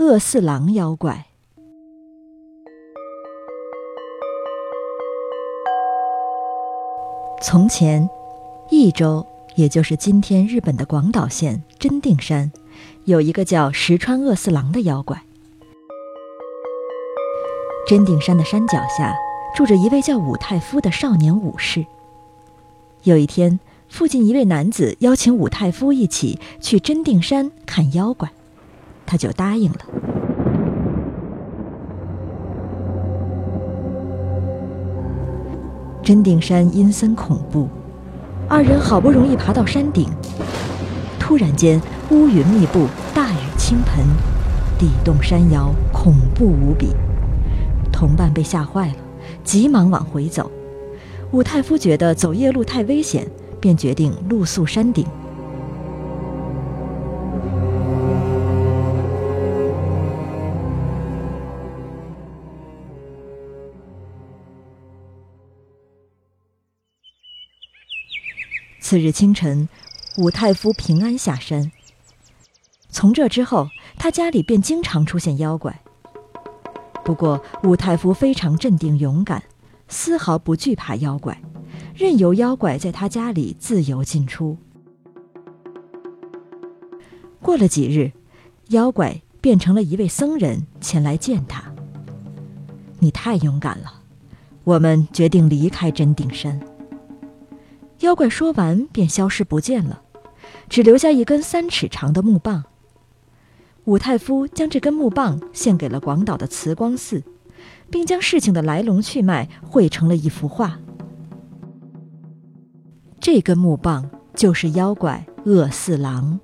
恶四郎妖怪。从前，益州，也就是今天日本的广岛县真定山，有一个叫石川恶四郎的妖怪。真定山的山脚下，住着一位叫武太夫的少年武士。有一天，附近一位男子邀请武太夫一起去真定山看妖怪，他就答应了。真定山阴森恐怖，二人好不容易爬到山顶，突然间乌云密布，大雨倾盆，地动山摇，恐怖无比。同伴被吓坏了，急忙往回走。武太夫觉得走夜路太危险，便决定露宿山顶。次日清晨，武太夫平安下山。从这之后，他家里便经常出现妖怪。不过，武太夫非常镇定勇敢，丝毫不惧怕妖怪，任由妖怪在他家里自由进出。过了几日，妖怪变成了一位僧人前来见他。你太勇敢了，我们决定离开真定山。妖怪说完便消失不见了，只留下一根三尺长的木棒。武太夫将这根木棒献给了广岛的慈光寺，并将事情的来龙去脉绘成了一幅画。这根木棒就是妖怪恶四郎。